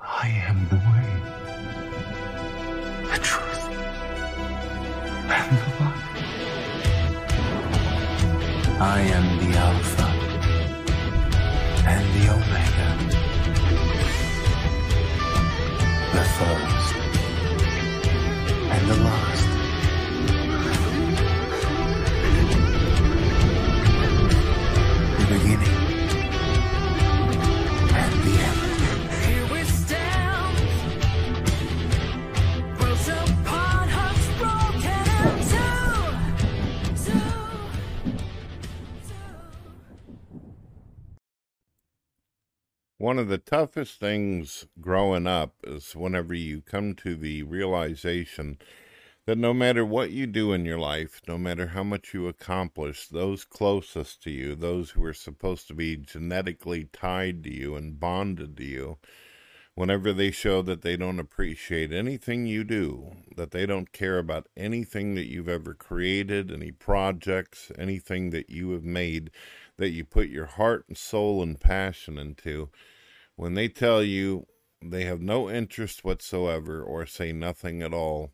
I am the way, the truth, and the life. I am the Alpha and the Omega, the first and the last. One of the toughest things growing up is whenever you come to the realization that no matter what you do in your life, no matter how much you accomplish, those closest to you, those who are supposed to be genetically tied to you and bonded to you, whenever they show that they don't appreciate anything you do, that they don't care about anything that you've ever created, any projects, anything that you have made, that you put your heart and soul and passion into, when they tell you they have no interest whatsoever or say nothing at all,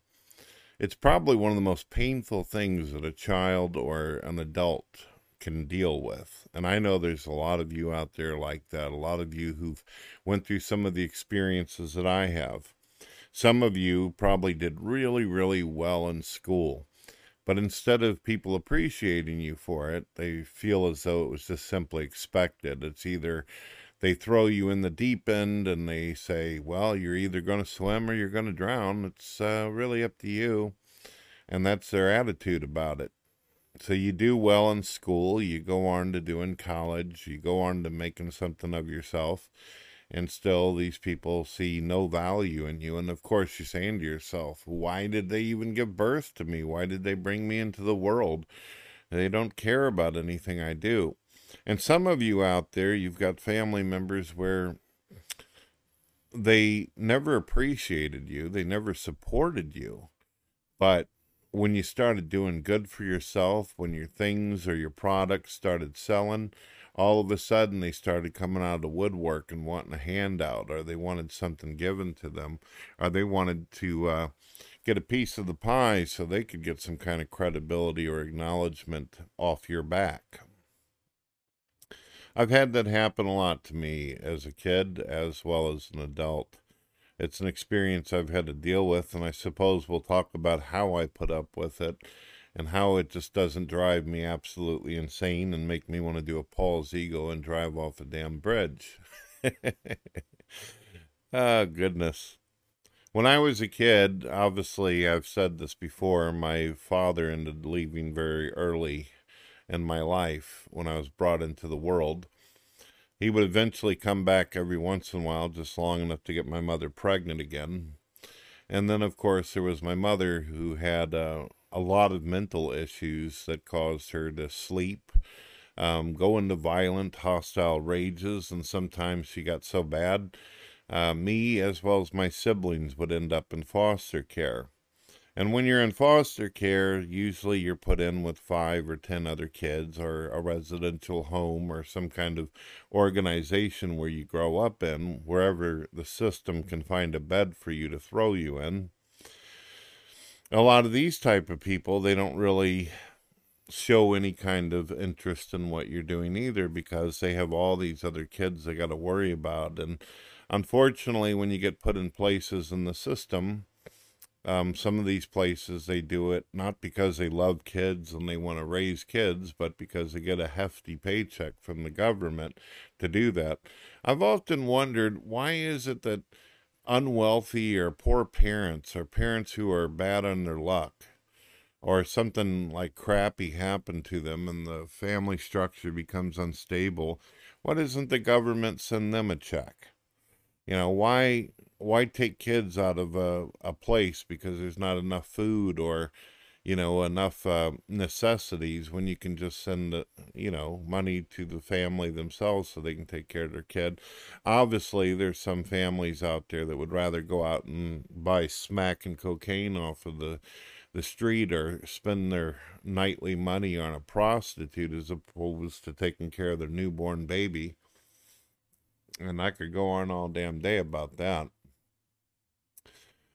it's probably one of the most painful things that a child or an adult can deal with. And I know there's a lot of you out there like that, a lot of you who've went through some of the experiences that I have. Some of you probably did really, really well in school. But instead of people appreciating you for it, they feel as though it was just simply expected. It's either they throw you in the deep end and they say, well, you're either going to swim or you're going to drown. It's uh, really up to you. And that's their attitude about it. So you do well in school, you go on to doing college, you go on to making something of yourself, and still these people see no value in you. And of course, you're saying to yourself, why did they even give birth to me? Why did they bring me into the world? They don't care about anything I do. And some of you out there, you've got family members where they never appreciated you, they never supported you. But when you started doing good for yourself, when your things or your products started selling, all of a sudden they started coming out of the woodwork and wanting a handout, or they wanted something given to them, or they wanted to uh, get a piece of the pie so they could get some kind of credibility or acknowledgement off your back. I've had that happen a lot to me as a kid as well as an adult. It's an experience I've had to deal with, and I suppose we'll talk about how I put up with it and how it just doesn't drive me absolutely insane and make me want to do a Paul's ego and drive off a damn bridge. Ah, goodness. When I was a kid, obviously, I've said this before, my father ended leaving very early in my life when I was brought into the world. He would eventually come back every once in a while, just long enough to get my mother pregnant again. And then, of course, there was my mother who had uh, a lot of mental issues that caused her to sleep, um, go into violent, hostile rages, and sometimes she got so bad, uh, me as well as my siblings would end up in foster care. And when you're in foster care, usually you're put in with five or ten other kids, or a residential home, or some kind of organization where you grow up in, wherever the system can find a bed for you to throw you in. A lot of these type of people, they don't really show any kind of interest in what you're doing either because they have all these other kids they got to worry about. And unfortunately, when you get put in places in the system, um, some of these places they do it not because they love kids and they want to raise kids, but because they get a hefty paycheck from the government to do that. I've often wondered why is it that unwealthy or poor parents or parents who are bad on their luck or something like crappy happened to them and the family structure becomes unstable, why doesn't the government send them a check? You know, why why take kids out of a, a place because there's not enough food or you know enough uh, necessities when you can just send you know money to the family themselves so they can take care of their kid obviously there's some families out there that would rather go out and buy smack and cocaine off of the the street or spend their nightly money on a prostitute as opposed to taking care of their newborn baby And I could go on all damn day about that.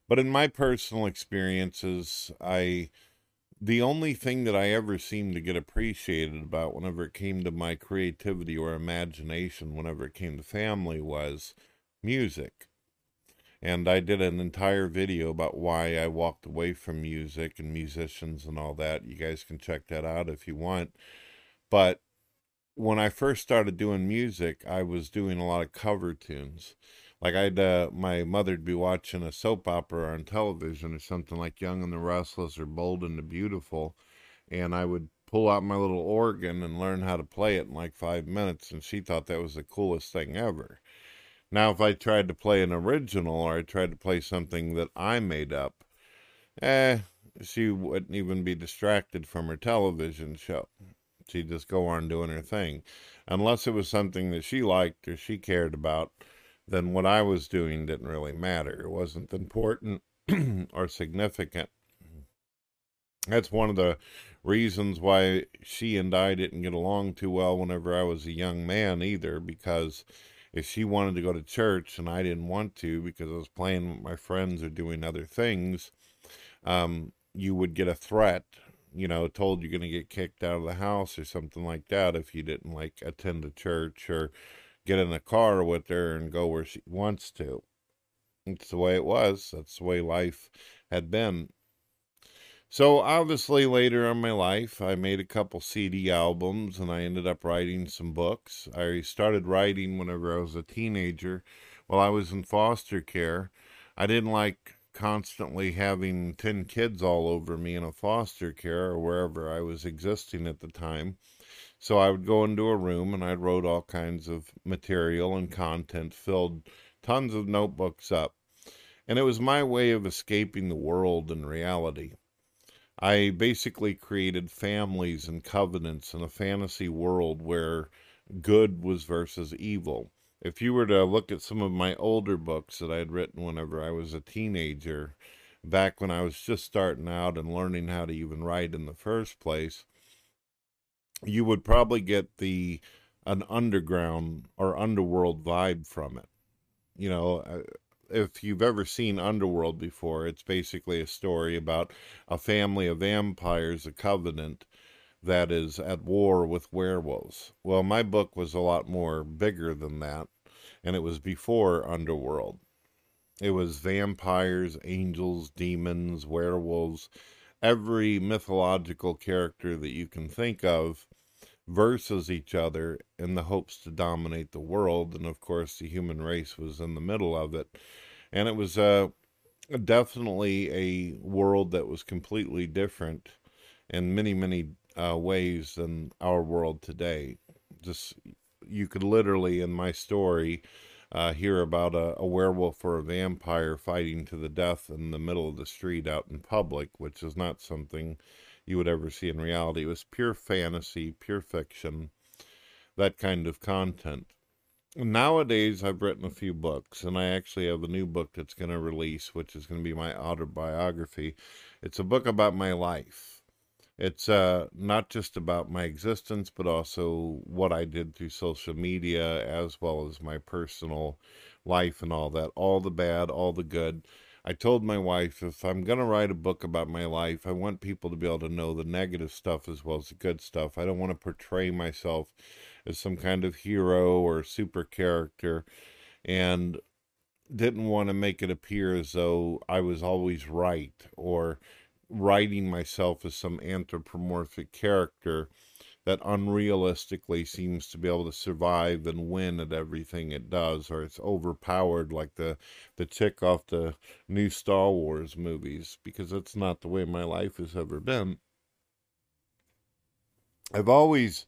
But in my personal experiences, I the only thing that I ever seemed to get appreciated about whenever it came to my creativity or imagination, whenever it came to family, was music. And I did an entire video about why I walked away from music and musicians and all that. You guys can check that out if you want. But when I first started doing music, I was doing a lot of cover tunes. Like I'd, uh, my mother'd be watching a soap opera on television or something like Young and the Restless or Bold and the Beautiful, and I would pull out my little organ and learn how to play it in like five minutes, and she thought that was the coolest thing ever. Now, if I tried to play an original or I tried to play something that I made up, eh, she wouldn't even be distracted from her television show. She'd just go on doing her thing. Unless it was something that she liked or she cared about, then what I was doing didn't really matter. It wasn't important or significant. That's one of the reasons why she and I didn't get along too well whenever I was a young man, either, because if she wanted to go to church and I didn't want to because I was playing with my friends or doing other things, um, you would get a threat, you know, told you're going to get kicked out of the house or something like that if you didn't like attend a church or get in the car with her and go where she wants to. It's the way it was. That's the way life had been. So obviously later in my life, I made a couple CD albums and I ended up writing some books. I started writing whenever I was a teenager while I was in foster care. I didn't like constantly having 10 kids all over me in a foster care or wherever I was existing at the time. So I would go into a room and I wrote all kinds of material and content, filled tons of notebooks up. And it was my way of escaping the world and reality. I basically created families and covenants in a fantasy world where good was versus evil. If you were to look at some of my older books that I had written whenever I was a teenager, back when I was just starting out and learning how to even write in the first place, you would probably get the an underground or underworld vibe from it. You know, uh, if you've ever seen Underworld before, it's basically a story about a family of vampires, a covenant that is at war with werewolves. Well, my book was a lot more bigger than that, and it was before Underworld. It was vampires, angels, demons, werewolves, every mythological character that you can think of versus each other in the hopes to dominate the world. And of course, the human race was in the middle of it. And it was uh, definitely a world that was completely different in many, many uh, ways than our world today. Just you could literally, in my story, uh, hear about a, a werewolf or a vampire fighting to the death in the middle of the street out in public, which is not something you would ever see in reality. It was pure fantasy, pure fiction, that kind of content. Nowadays, I've written a few books, and I actually have a new book that's going to release, which is going to be my autobiography. It's a book about my life. It's uh, not just about my existence, but also what I did through social media, as well as my personal life and all that. All the bad, all the good. I told my wife if I'm going to write a book about my life, I want people to be able to know the negative stuff as well as the good stuff. I don't want to portray myself as some kind of hero or super character and didn't want to make it appear as though I was always right or writing myself as some anthropomorphic character that unrealistically seems to be able to survive and win at everything it does, or it's overpowered like the the chick off the new Star Wars movies, because that's not the way my life has ever been. I've always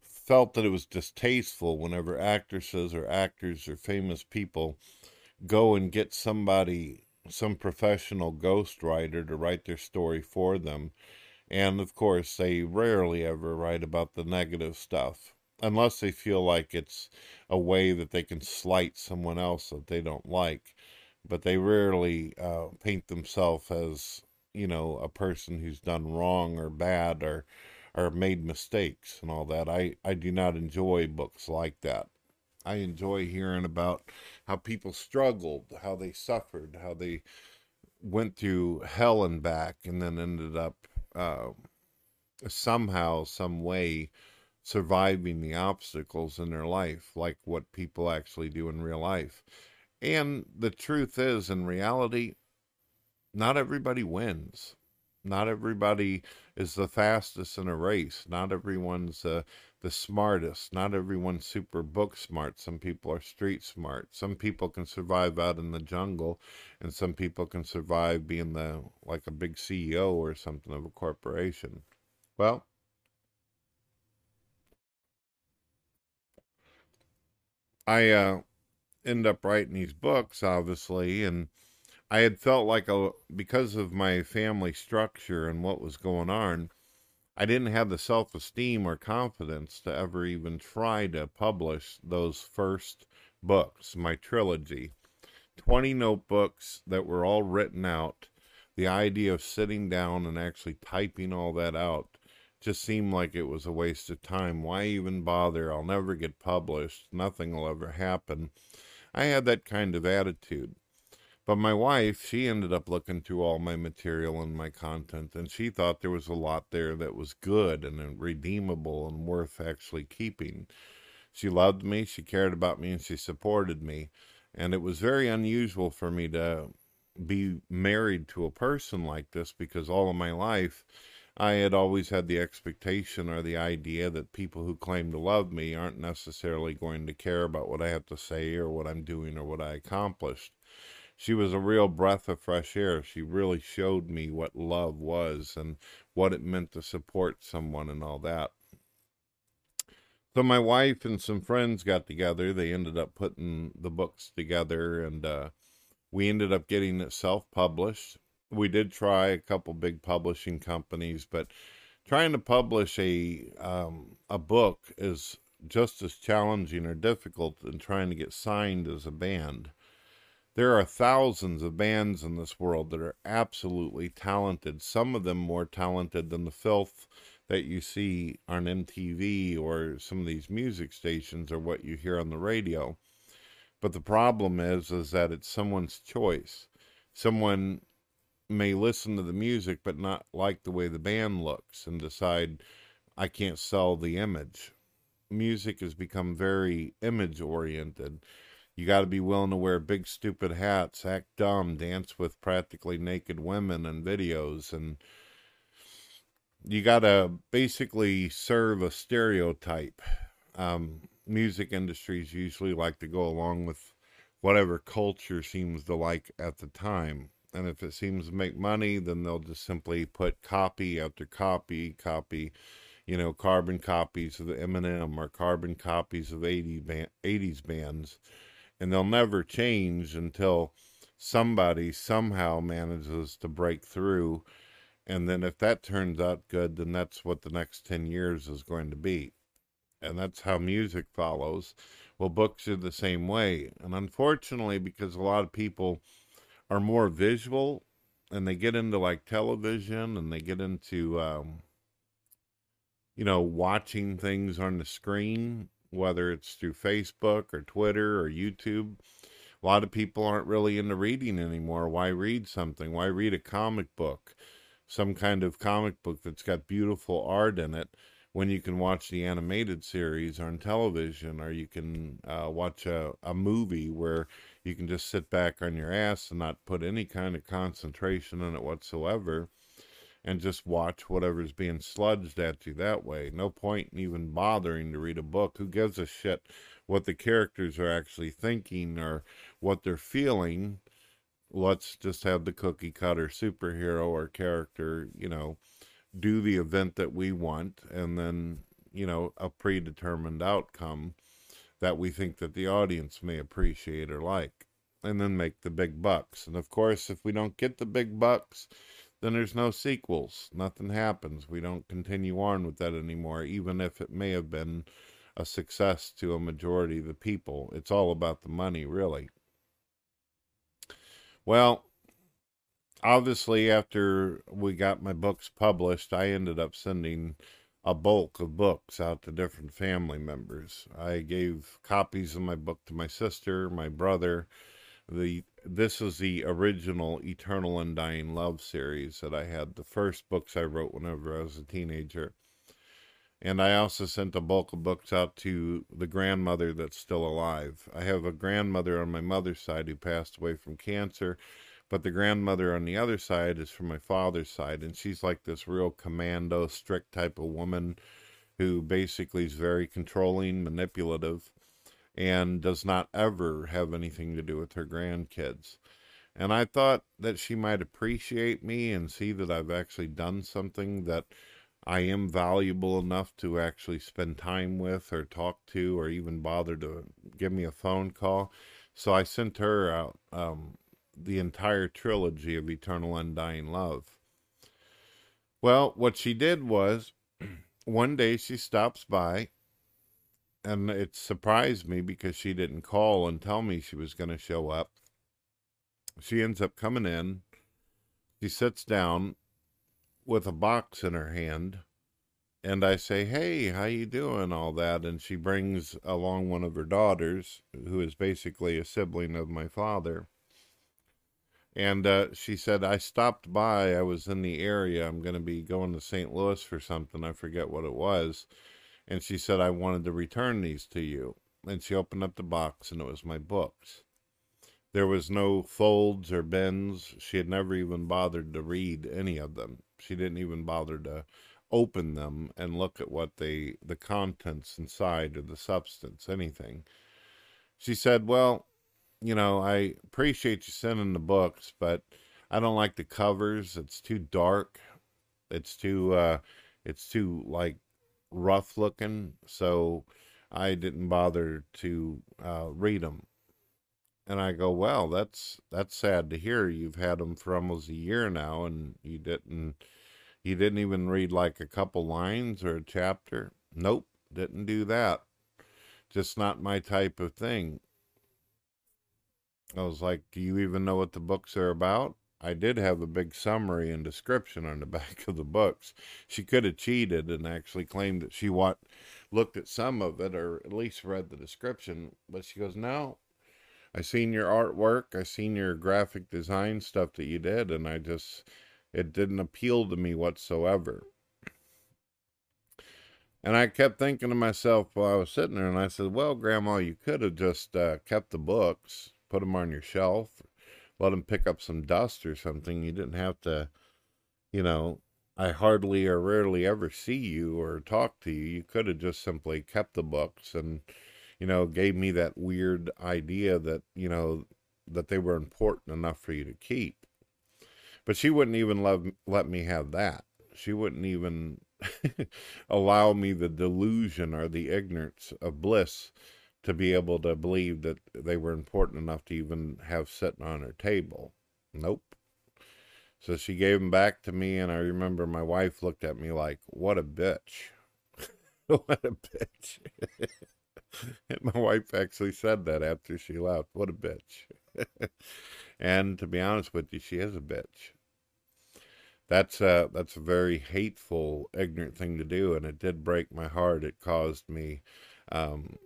felt that it was distasteful whenever actresses or actors or famous people go and get somebody, some professional ghostwriter to write their story for them and of course, they rarely ever write about the negative stuff unless they feel like it's a way that they can slight someone else that they don't like. But they rarely uh, paint themselves as, you know, a person who's done wrong or bad or or made mistakes and all that. I, I do not enjoy books like that. I enjoy hearing about how people struggled, how they suffered, how they went through hell and back, and then ended up uh, somehow, some way, surviving the obstacles in their life, like what people actually do in real life. And the truth is, in reality, not everybody wins. Not everybody is the fastest in a race. Not everyone's the smartest. Not everyone's super book smart. Some people are street smart. Some people can survive out in the jungle, and some people can survive being the like a big CEO or something of a corporation. Well, I uh, end up writing these books, obviously, and I had felt like a because of my family structure and what was going on, I didn't have the self esteem or confidence to ever even try to publish those first books, my trilogy. 20 notebooks that were all written out. The idea of sitting down and actually typing all that out just seemed like it was a waste of time. Why even bother? I'll never get published. Nothing will ever happen. I had that kind of attitude. But my wife, she ended up looking through all my material and my content, and she thought there was a lot there that was good and redeemable and worth actually keeping. She loved me, she cared about me, and she supported me. And it was very unusual for me to be married to a person like this because all of my life I had always had the expectation or the idea that people who claim to love me aren't necessarily going to care about what I have to say or what I'm doing or what I accomplished. She was a real breath of fresh air. She really showed me what love was and what it meant to support someone and all that. So my wife and some friends got together. They ended up putting the books together and uh, we ended up getting it self-published we did try a couple big publishing companies, but trying to publish a um, a book is just as challenging or difficult than trying to get signed as a band. There are thousands of bands in this world that are absolutely talented, some of them more talented than the filth that you see on MTV or some of these music stations or what you hear on the radio. But the problem is is that it's someone's choice. Someone may listen to the music but not like the way the band looks and decide I can't sell the image. Music has become very image oriented. You got to be willing to wear big stupid hats, act dumb, dance with practically naked women in videos and you got to basically serve a stereotype. Um, music industries usually like to go along with whatever culture seems to like at the time and if it seems to make money, then they'll just simply put copy after copy, copy, you know, carbon copies of the Eminem or carbon copies of 80 band, 80s bands, and they'll never change until somebody somehow manages to break through. And then if that turns out good, then that's what the next 10 years is going to be. And that's how music follows. Well, books are the same way. And unfortunately, because a lot of people are more visual and they get into like television and they get into um, you know watching things on the screen whether it's through facebook or twitter or youtube. A lot of people aren't really into reading anymore. Why read something? Why read a comic book? Some kind of comic book that's got beautiful art in it when you can watch the animated series on television or you can uh, watch a, a movie where you can just sit back on your ass and not put any kind of concentration in it whatsoever and just watch whatever's being sludged at you that way. No point in even bothering to read a book. Who gives a shit what the characters are actually thinking or what they're feeling? Let's just have the cookie cutter superhero or character, you know, do the event that we want and then, you know, a predetermined outcome that we think that the audience may appreciate or like and then make the big bucks. And of course, if we don't get the big bucks, then there's no sequels. Nothing happens. We don't continue on with that anymore, even if it may have been a success to a majority of the people. It's all about the money, really. Well, obviously, after we got my books published, I ended up sending a bulk of books out to different family members. I gave copies of my book to my sister, my brother. The this is the original Eternal Undying Love series that I had. The first books I wrote whenever I was a teenager. And I also sent a bulk of books out to the grandmother that's still alive. I have a grandmother on my mother's side who passed away from cancer, but the grandmother on the other side is from my father's side, and she's like this real commando, strict type of woman who basically is very controlling, manipulative, and does not ever have anything to do with her grandkids. And I thought that she might appreciate me and see that I've actually done something that I am valuable enough to actually spend time with or talk to or even bother to give me a phone call. So I sent her out um, the entire trilogy of Eternal Undying Love. Well, what she did was one day she stops by and it surprised me because she didn't call and tell me she was going to show up. She ends up coming in. She sits down with a box in her hand and I say, "Hey, how you doing?" all that and she brings along one of her daughters who is basically a sibling of my father. And uh, she said, I stopped by. I was in the area. I'm going to be going to St. Louis for something. I forget what it was. And she said, I wanted to return these to you. And she opened up the box, and it was my books. There was no folds or bends. She had never even bothered to read any of them. She didn't even bother to open them and look at what they, the contents inside or the substance, anything. She said, Well, you know, I appreciate you sending the books, but I don't like the covers. It's too dark. It's too, uh, it's too like rough looking. So I didn't bother to uh, read them. And I go, well, that's that's sad to hear. You've had them for almost a year now, and you didn't you didn't even read like a couple lines or a chapter. Nope, didn't do that. Just not my type of thing. I was like, do you even know what the books are about? I did have a big summary and description on the back of the books. She could have cheated and actually claimed that she what looked at some of it or at least read the description, but she goes, "No. I seen your artwork, I seen your graphic design stuff that you did and I just it didn't appeal to me whatsoever." And I kept thinking to myself while I was sitting there, and I said, Well, Grandma, you could have just uh, kept the books, put them on your shelf, let him pick up some dust or something. You didn't have to, you know, I hardly or rarely ever see you or talk to you. You could have just simply kept the books and, you know, gave me that weird idea that, you know, that they were important enough for you to keep. But she wouldn't even let, let me have that. She wouldn't even allow me the delusion or the ignorance of bliss to be able to believe that they were important enough to even have sitting on her table. Nope. So she gave them back to me, and I remember my wife looked at me like, What a bitch. what a bitch. and my wife actually said that after she left. What a bitch. and to be honest with you, she is a bitch. That's a, that's a very hateful, ignorant thing to do, and it did break my heart. It caused me um,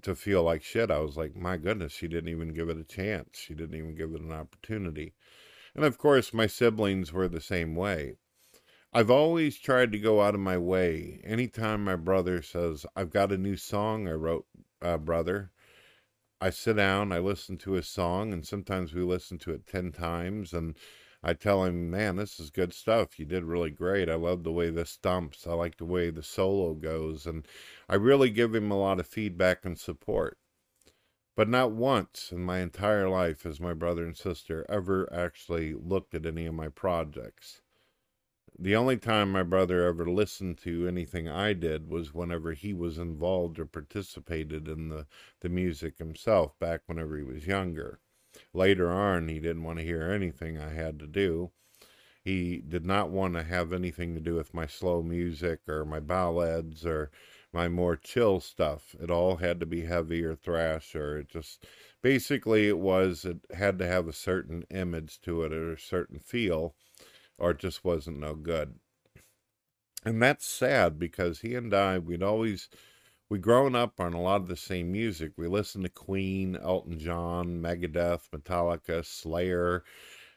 to feel like shit. I was like, my goodness, she didn't even give it a chance. She didn't even give it an opportunity. And of course, my siblings were the same way. I've always tried to go out of my way. Anytime my brother says, I've got a new song I wrote, uh, brother, I sit down, I listen to his song, and sometimes we listen to it 10 times. And I tell him, man, this is good stuff. You did really great. I love the way this dumps. I like the way the solo goes. And I really give him a lot of feedback and support. But not once in my entire life has my brother and sister ever actually looked at any of my projects. The only time my brother ever listened to anything I did was whenever he was involved or participated in the, the music himself back whenever he was younger. Later on, he didn't want to hear anything I had to do. He did not want to have anything to do with my slow music or my ballads or my more chill stuff. It all had to be heavy or thrash or it just basically it was it had to have a certain image to it or a certain feel or it just wasn't no good. And that's sad because he and I, we'd always, we grown up on a lot of the same music. We listened to Queen, Elton John, Megadeth, Metallica, Slayer,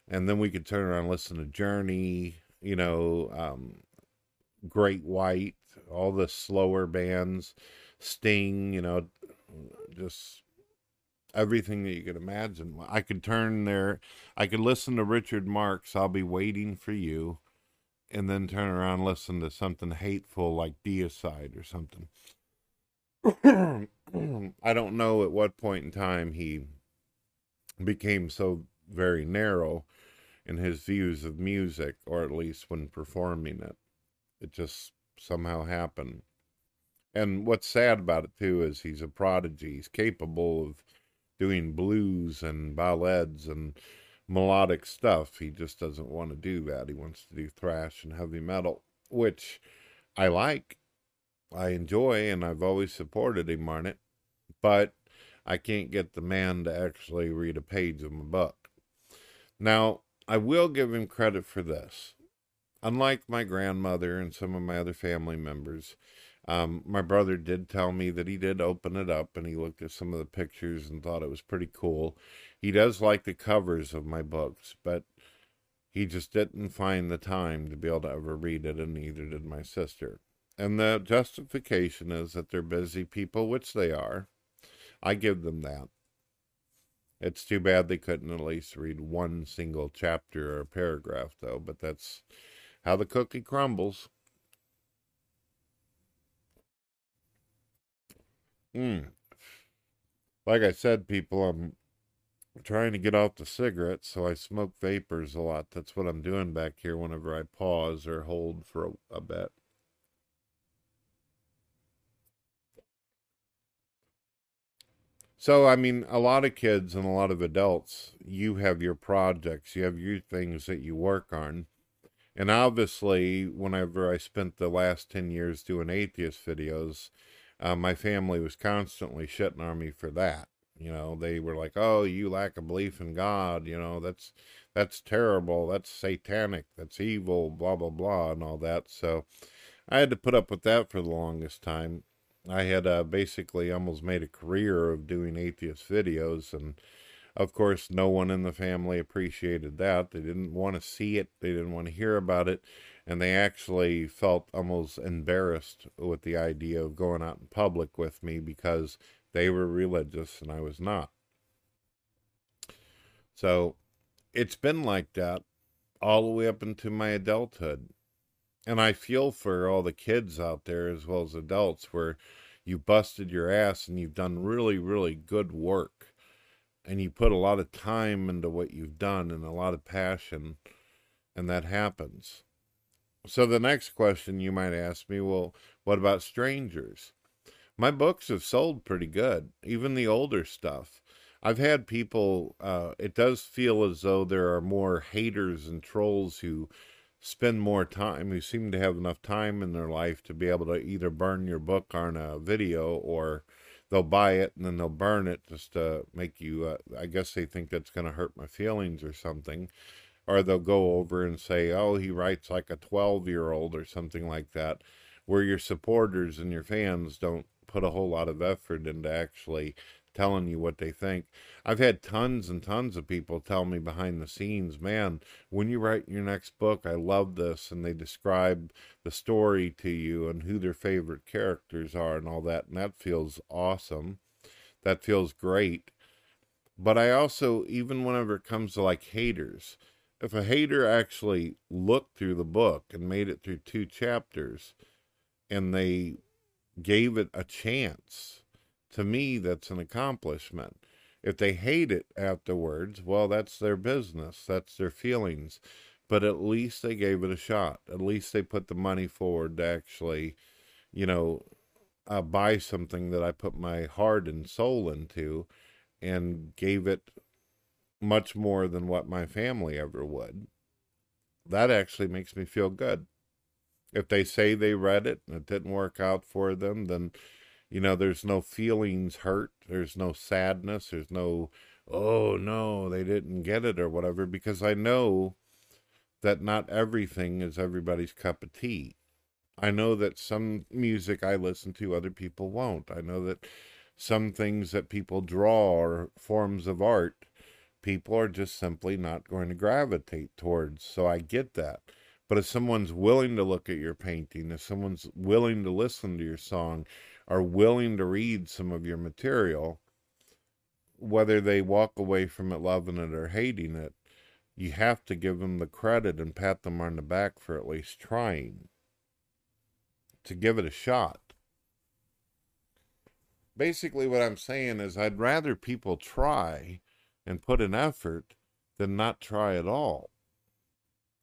and then we could turn around and listen to Journey, you know, um, Great White, all the slower bands, Sting, you know, just everything that you could imagine. I could turn there, I could listen to Richard Marx, I'll be waiting for you, and then turn around and listen to something hateful like Deicide or something. I don't know at what point in time he became so very narrow in his views of music, or at least when performing it. It just somehow happened. And what's sad about it too is he's a prodigy. He's capable of doing blues and ballads and melodic stuff. He just doesn't want to do that. He wants to do thrash and heavy metal, which I like. I enjoy and I've always supported him on it. But I can't get the man to actually read a page of my book. Now, I will give him credit for this. Unlike my grandmother and some of my other family members, um, my brother did tell me that he did open it up and he looked at some of the pictures and thought it was pretty cool. He does like the covers of my books, but he just didn't find the time to be able to ever read it, and neither did my sister. And the justification is that they're busy people, which they are. I give them that. It's too bad they couldn't at least read one single chapter or paragraph, though, but that's how the cookie crumbles. Mm. Like I said, people, I'm trying to get off the cigarettes, so I smoke vapors a lot. That's what I'm doing back here whenever I pause or hold for a, a bit. So, I mean, a lot of kids and a lot of adults, you have your projects, you have your things that you work on. And obviously, whenever I spent the last 10 years doing atheist videos, uh, my family was constantly shitting on me for that. You know, they were like, "Oh, you lack a belief in God. You know, that's that's terrible. That's satanic. That's evil. Blah blah blah, and all that." So, I had to put up with that for the longest time. I had uh, basically almost made a career of doing atheist videos, and of course, no one in the family appreciated that. They didn't want to see it. They didn't want to hear about it and they actually felt almost embarrassed with the idea of going out in public with me because they were religious and I was not. So it's been like that all the way up into my adulthood. And I feel for all the kids out there as well as adults where you busted your ass and you've done really, really good work. And you put a lot of time into what you've done and a lot of passion, and that happens. So the next question you might ask me, well, what about strangers? My books have sold pretty good, even the older stuff. I've had people, uh, it does feel as though there are more haters and trolls who spend more time, who seem to have enough time in their life to be able to either burn your book on a video or they'll buy it and then they'll burn it just to make you, uh, I guess they think that's going to hurt my feelings or something. Or they'll go over and say, oh, he writes like a 12 year old or something like that, where your supporters and your fans don't put a whole lot of effort into actually telling you what they think. I've had tons and tons of people tell me behind the scenes, man, when you write your next book, I love this. And they describe the story to you and who their favorite characters are and all that. And that feels awesome. That feels great. But I also, even whenever it comes to like haters, if a hater actually looked through the book and made it through two chapters and they gave it a chance, to me, that's an accomplishment. If they hate it afterwards, well, that's their business, that's their feelings. But at least they gave it a shot. At least they put the money forward to actually, you know, uh, buy something that I put my heart and soul into and gave it much more than what my family ever would. That actually makes me feel good. If they say they read it and it didn't work out for them, then, you know, there's no feelings hurt. There's no sadness. There's no, oh no, they didn't get it or whatever, because I know that not everything is everybody's cup of tea. I know that some music I listen to, other people won't. I know that some things that people draw or forms of art, people are just simply not going to gravitate towards. So I get that. But if someone's willing to look at your painting, if someone's willing to listen to your song, or willing to read some of your material, whether they walk away from it loving it or hating it, you have to give them the credit and pat them on the back for at least trying to give it a shot. Basically, what I'm saying is, I'd rather people try and put an effort than not try at all.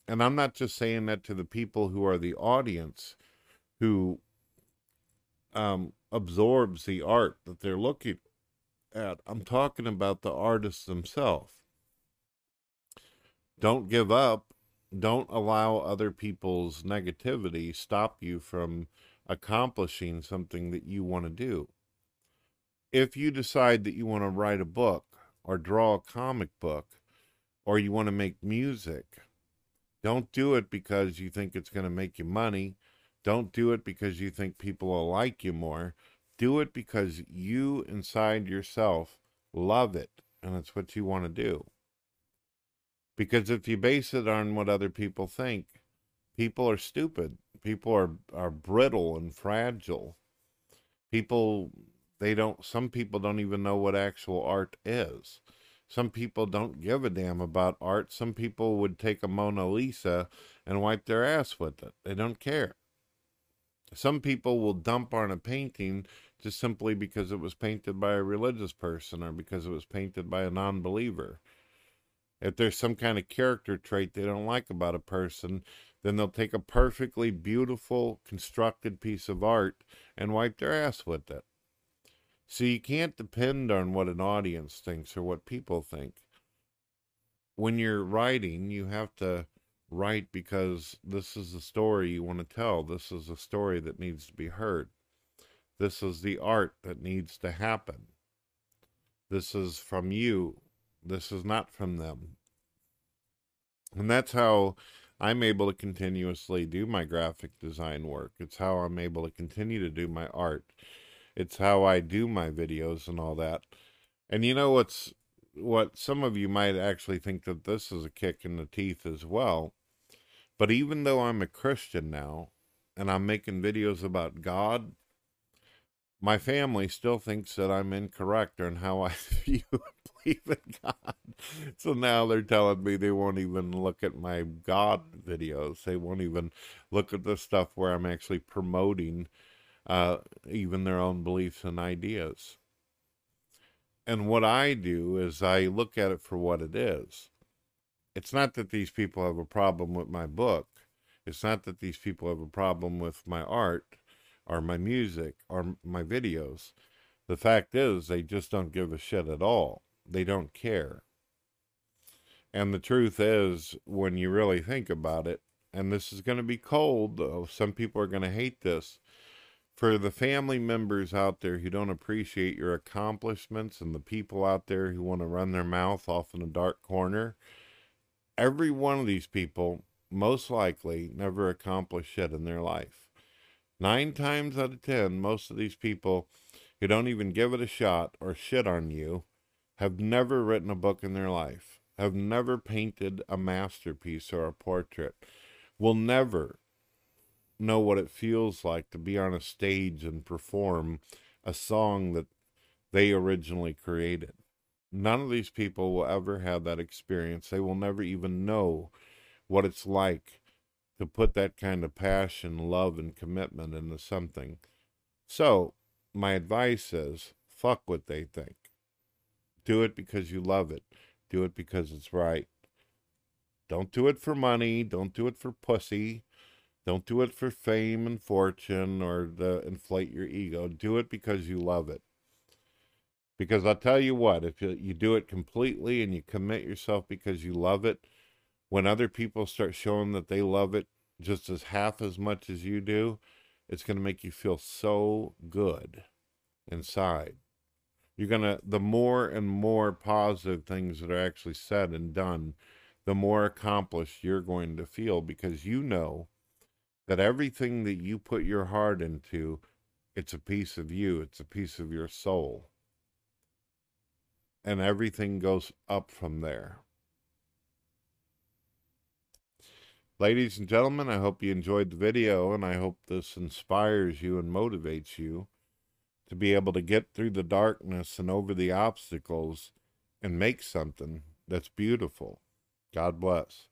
And I'm not just saying that to the people who are the audience who um, absorbs the art that they're looking at. I'm talking about the artists themselves. Don't give up. Don't allow other people's negativity stop you from accomplishing something that you want to do. If you decide that you want to write a book or draw a comic book or you want to make music, don't do it because you think it's going to make you money. Don't do it because you think people will like you more. Do it because you inside yourself love it and it's what you want to do. Because if you base it on what other people think, people are stupid. People are, are brittle and fragile. People, they don't, some people don't even know what actual art is. Some people don't give a damn about art. Some people would take a Mona Lisa and wipe their ass with it. They don't care. Some people will dump on a painting just simply because it was painted by a religious person or because it was painted by a non believer. If there's some kind of character trait they don't like about a person, then they'll take a perfectly beautiful, constructed piece of art and wipe their ass with it. So you can't depend on what an audience thinks or what people think. When you're writing, you have to write because this is the story you want to tell. This is a story that needs to be heard. This is the art that needs to happen. This is from you. This is not from them. And that's how I'm able to continuously do my graphic design work. It's how I'm able to continue to do my art. It's how I do my videos and all that. And you know what's what some of you might actually think that this is a kick in the teeth as well. But even though I'm a Christian now and I'm making videos about God, my family still thinks that I'm incorrect on how I view believe in God. So now they're telling me they won't even look at my God videos. They won't even look at the stuff where I'm actually promoting uh, even their own beliefs and ideas. And what I do is I look at it for what it is. It's not that these people have a problem with my book. It's not that these people have a problem with my art or my music or my videos. The fact is, they just don't give a shit at all. They don't care. And the truth is, when you really think about it, and this is going to be cold, though, some people are going to hate this. For the family members out there who don't appreciate your accomplishments and the people out there who want to run their mouth off in a dark corner, every one of these people most likely never accomplished shit in their life. Nine times out of ten, most of these people who don't even give it a shot or shit on you have never written a book in their life, have never painted a masterpiece or a portrait, will never know what it feels like to be on a stage and perform a song that they originally created. None of these people will ever have that experience. They will never even know what it's like to put that kind of passion, love, and commitment into something. So, my advice is fuck what they think. Do it because you love it. Do it because it's right. Don't do it for money. Don't do it for pussy. Don't do it for fame and fortune or to inflate your ego. Do it because you love it. Because I'll tell you what, if you, you do it completely and you commit yourself because you love it, when other people start showing that they love it just as half as much as you do, it's going to make you feel so good inside. You're going to, the more and more positive things that are actually said and done, the more accomplished you're going to feel because you know that everything that you put your heart into, it's a piece of you, it's a piece of your soul. And everything goes up from there. Ladies and gentlemen, I hope you enjoyed the video and I hope this inspires you and motivates you to be able to get through the darkness and over the obstacles and make something that's beautiful. God bless.